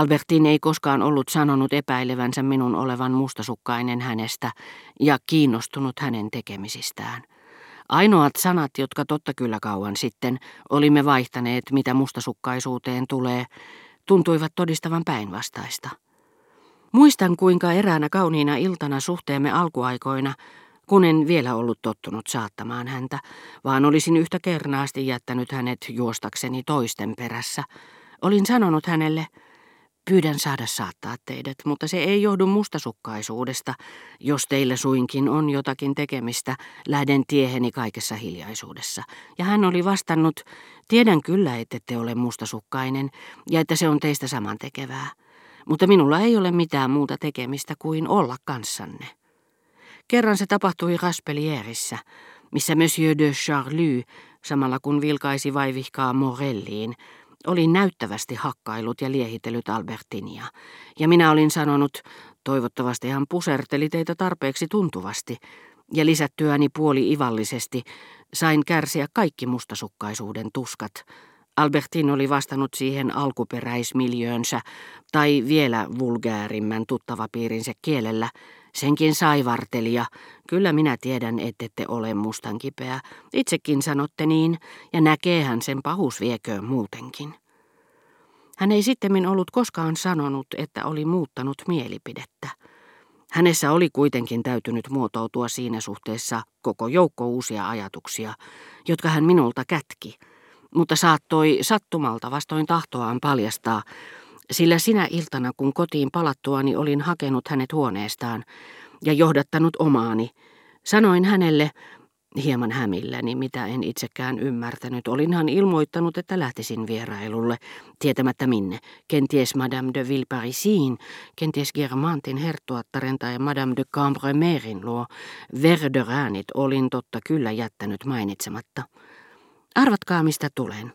Albertin ei koskaan ollut sanonut epäilevänsä minun olevan mustasukkainen hänestä ja kiinnostunut hänen tekemisistään. Ainoat sanat, jotka totta kyllä kauan sitten olimme vaihtaneet, mitä mustasukkaisuuteen tulee, tuntuivat todistavan päinvastaista. Muistan, kuinka eräänä kauniina iltana suhteemme alkuaikoina, kun en vielä ollut tottunut saattamaan häntä, vaan olisin yhtä kernaasti jättänyt hänet juostakseni toisten perässä, olin sanonut hänelle – Pyydän saada saattaa teidät, mutta se ei johdu mustasukkaisuudesta. Jos teillä suinkin on jotakin tekemistä, lähden tieheni kaikessa hiljaisuudessa. Ja hän oli vastannut, tiedän kyllä, että te ole mustasukkainen ja että se on teistä samantekevää. Mutta minulla ei ole mitään muuta tekemistä kuin olla kanssanne. Kerran se tapahtui Raspelierissä, missä Monsieur de Charlie, samalla kun vilkaisi vaivihkaa Morelliin, oli näyttävästi hakkailut ja liehitellyt Albertinia, ja minä olin sanonut, toivottavasti hän puserteli teitä tarpeeksi tuntuvasti, ja lisättyäni puoli ivallisesti sain kärsiä kaikki mustasukkaisuuden tuskat. Albertin oli vastannut siihen alkuperäismiljöönsä tai vielä vulgäärimmän tuttavapiirinsä kielellä, Senkin saivartelija. Kyllä minä tiedän, ettette ole mustan kipeä. Itsekin sanotte niin, ja näkeehän sen pahus vieköön muutenkin. Hän ei sitten ollut koskaan sanonut, että oli muuttanut mielipidettä. Hänessä oli kuitenkin täytynyt muotoutua siinä suhteessa koko joukko uusia ajatuksia, jotka hän minulta kätki, mutta saattoi sattumalta vastoin tahtoaan paljastaa, sillä sinä iltana, kun kotiin palattuani olin hakenut hänet huoneestaan ja johdattanut omaani, sanoin hänelle, hieman hämilläni, mitä en itsekään ymmärtänyt, olinhan ilmoittanut, että lähtisin vierailulle, tietämättä minne, kenties Madame de Villeparisin, kenties Germantin herttuattaren tai Madame de Cambremerin luo, Verderäänit olin totta kyllä jättänyt mainitsematta. Arvatkaa, mistä tulen.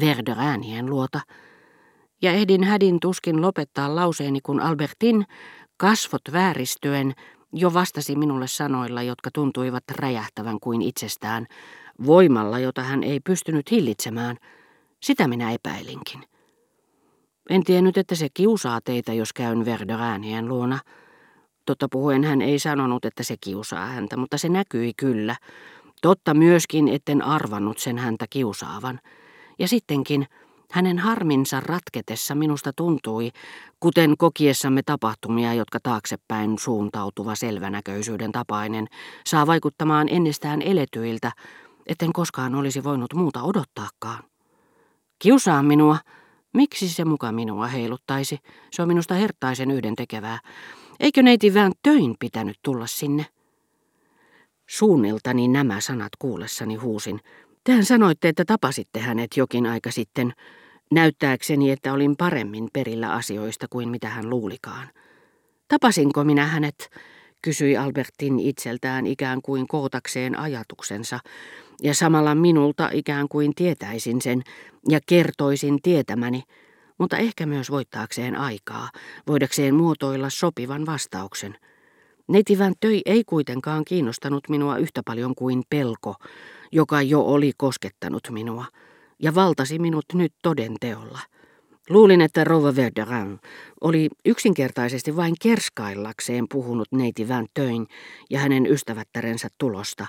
Verderäänien luota, ja ehdin hädin tuskin lopettaa lauseeni, kun Albertin, kasvot vääristyen, jo vastasi minulle sanoilla, jotka tuntuivat räjähtävän kuin itsestään, voimalla, jota hän ei pystynyt hillitsemään. Sitä minä epäilinkin. En tiennyt, että se kiusaa teitä, jos käyn Verderäänien luona. Totta puhuen hän ei sanonut, että se kiusaa häntä, mutta se näkyi kyllä. Totta myöskin, etten arvannut sen häntä kiusaavan. Ja sittenkin, hänen harminsa ratketessa minusta tuntui, kuten kokiessamme tapahtumia, jotka taaksepäin suuntautuva selvänäköisyyden tapainen saa vaikuttamaan ennestään eletyiltä, etten koskaan olisi voinut muuta odottaakaan. Kiusaa minua. Miksi se muka minua heiluttaisi? Se on minusta herttaisen yhden tekevää. Eikö neiti vähän töin pitänyt tulla sinne? Suunniltani nämä sanat kuullessani huusin. Tehän sanoitte, että tapasitte hänet jokin aika sitten, näyttääkseni, että olin paremmin perillä asioista kuin mitä hän luulikaan. Tapasinko minä hänet, kysyi Albertin itseltään ikään kuin kootakseen ajatuksensa, ja samalla minulta ikään kuin tietäisin sen ja kertoisin tietämäni, mutta ehkä myös voittaakseen aikaa, voidakseen muotoilla sopivan vastauksen. Netivän töi ei kuitenkaan kiinnostanut minua yhtä paljon kuin pelko, joka jo oli koskettanut minua, ja valtasi minut nyt toden teolla. Luulin, että Rova Verderin oli yksinkertaisesti vain kerskaillakseen puhunut neiti Van Töin ja hänen ystävättärensä tulosta,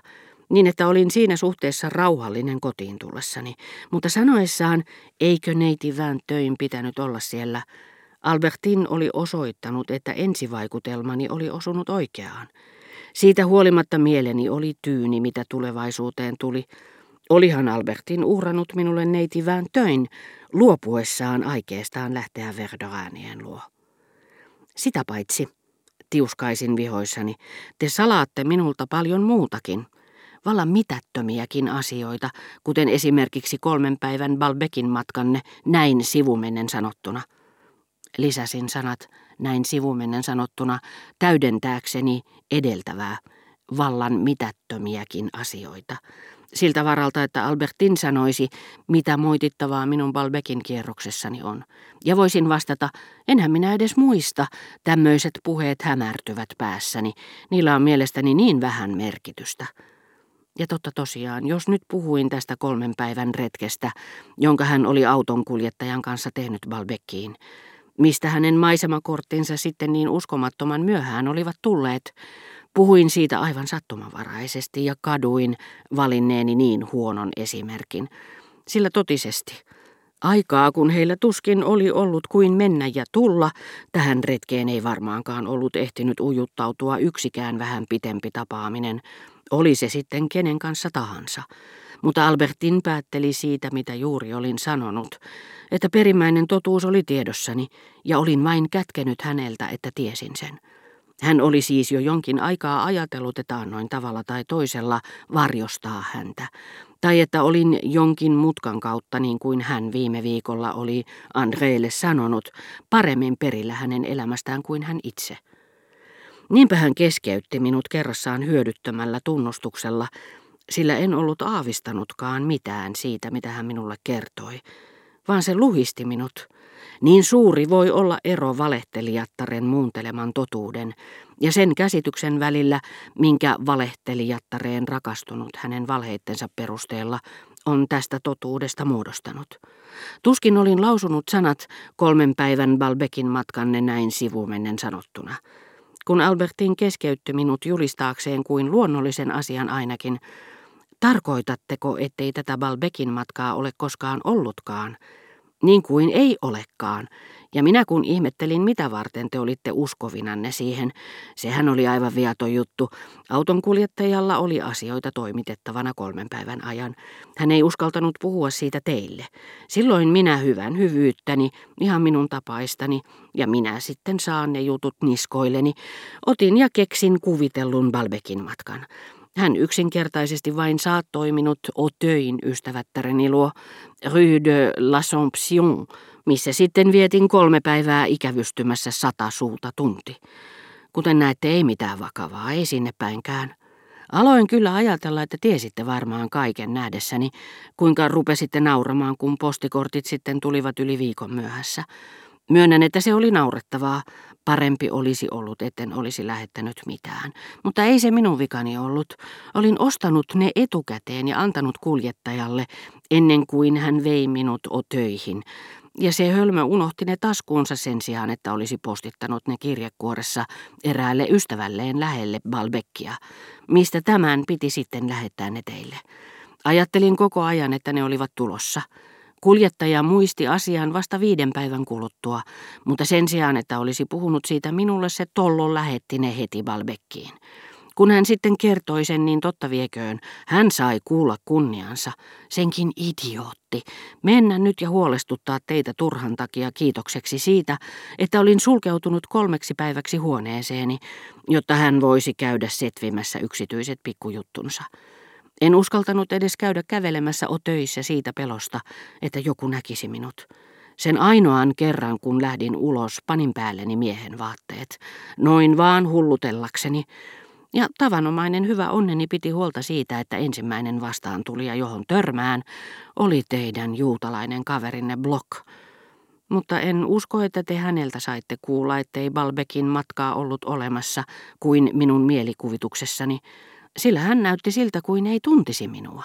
niin että olin siinä suhteessa rauhallinen kotiin tullessani, mutta sanoessaan, eikö neiti Van Töin pitänyt olla siellä, Albertin oli osoittanut, että ensivaikutelmani oli osunut oikeaan. Siitä huolimatta mieleni oli tyyni, mitä tulevaisuuteen tuli. Olihan Albertin uhrannut minulle neiti Van töin luopuessaan aikeestaan lähteä Verdoraanien luo. Sitä paitsi, tiuskaisin vihoissani, te salaatte minulta paljon muutakin, vallan mitättömiäkin asioita, kuten esimerkiksi kolmen päivän Balbekin matkanne näin sivumennen sanottuna – lisäsin sanat näin sivumennen sanottuna täydentääkseni edeltävää, vallan mitättömiäkin asioita. Siltä varalta, että Albertin sanoisi, mitä moitittavaa minun Balbekin kierroksessani on. Ja voisin vastata, enhän minä edes muista, tämmöiset puheet hämärtyvät päässäni, niillä on mielestäni niin vähän merkitystä. Ja totta tosiaan, jos nyt puhuin tästä kolmen päivän retkestä, jonka hän oli auton kuljettajan kanssa tehnyt Balbekkiin, Mistä hänen maisemakorttinsa sitten niin uskomattoman myöhään olivat tulleet, puhuin siitä aivan sattumavaraisesti ja kaduin valinneeni niin huonon esimerkin. Sillä totisesti, aikaa kun heillä tuskin oli ollut kuin mennä ja tulla, tähän retkeen ei varmaankaan ollut ehtinyt ujuttautua yksikään vähän pitempi tapaaminen, oli se sitten kenen kanssa tahansa. Mutta Albertin päätteli siitä, mitä juuri olin sanonut, että perimmäinen totuus oli tiedossani ja olin vain kätkenyt häneltä, että tiesin sen. Hän oli siis jo jonkin aikaa ajatellut, että annoin tavalla tai toisella varjostaa häntä, tai että olin jonkin mutkan kautta, niin kuin hän viime viikolla oli Andreelle sanonut, paremmin perillä hänen elämästään kuin hän itse. Niinpä hän keskeytti minut kerrassaan hyödyttömällä tunnustuksella, sillä en ollut aavistanutkaan mitään siitä, mitä hän minulle kertoi, vaan se luhisti minut. Niin suuri voi olla ero valehtelijattaren muunteleman totuuden ja sen käsityksen välillä, minkä valehtelijattareen rakastunut hänen valheittensa perusteella on tästä totuudesta muodostanut. Tuskin olin lausunut sanat kolmen päivän Balbekin matkanne näin sivumennen sanottuna. Kun Albertin keskeytti minut julistaakseen kuin luonnollisen asian ainakin, tarkoitatteko, ettei tätä Balbekin matkaa ole koskaan ollutkaan? Niin kuin ei olekaan. Ja minä kun ihmettelin, mitä varten te olitte uskovinanne siihen, sehän oli aivan viaton juttu. Auton kuljettajalla oli asioita toimitettavana kolmen päivän ajan. Hän ei uskaltanut puhua siitä teille. Silloin minä hyvän hyvyyttäni, ihan minun tapaistani, ja minä sitten saan ne jutut niskoilleni, otin ja keksin kuvitellun Balbekin matkan. Hän yksinkertaisesti vain saattoi minut Otöin ystävättäreni luo Rue de l'Assomption, missä sitten vietin kolme päivää ikävystymässä sata suuta tunti. Kuten näette, ei mitään vakavaa, ei sinne päinkään. Aloin kyllä ajatella, että tiesitte varmaan kaiken nähdessäni, kuinka rupesitte nauramaan, kun postikortit sitten tulivat yli viikon myöhässä. Myönnän, että se oli naurettavaa. Parempi olisi ollut, etten olisi lähettänyt mitään. Mutta ei se minun vikani ollut. Olin ostanut ne etukäteen ja antanut kuljettajalle, ennen kuin hän vei minut töihin. Ja se hölmö unohti ne taskuunsa sen sijaan, että olisi postittanut ne kirjekuoressa eräälle ystävälleen lähelle Balbeckia, mistä tämän piti sitten lähettää ne teille. Ajattelin koko ajan, että ne olivat tulossa. Kuljettaja muisti asian vasta viiden päivän kuluttua, mutta sen sijaan, että olisi puhunut siitä minulle, se tollo lähetti ne heti Balbekkiin. Kun hän sitten kertoi sen, niin totta vieköön, hän sai kuulla kunniansa. Senkin idiootti. Mennä nyt ja huolestuttaa teitä turhan takia kiitokseksi siitä, että olin sulkeutunut kolmeksi päiväksi huoneeseeni, jotta hän voisi käydä setvimässä yksityiset pikkujuttunsa. En uskaltanut edes käydä kävelemässä o töissä siitä pelosta, että joku näkisi minut. Sen ainoan kerran, kun lähdin ulos, panin päälleni miehen vaatteet, noin vaan hullutellakseni, ja tavanomainen hyvä onneni piti huolta siitä, että ensimmäinen vastaan ja johon törmään, oli teidän juutalainen kaverinne Block. Mutta en usko, että te häneltä saitte kuulla, ettei Balbekin matkaa ollut olemassa kuin minun mielikuvituksessani, sillä hän näytti siltä kuin ei tuntisi minua.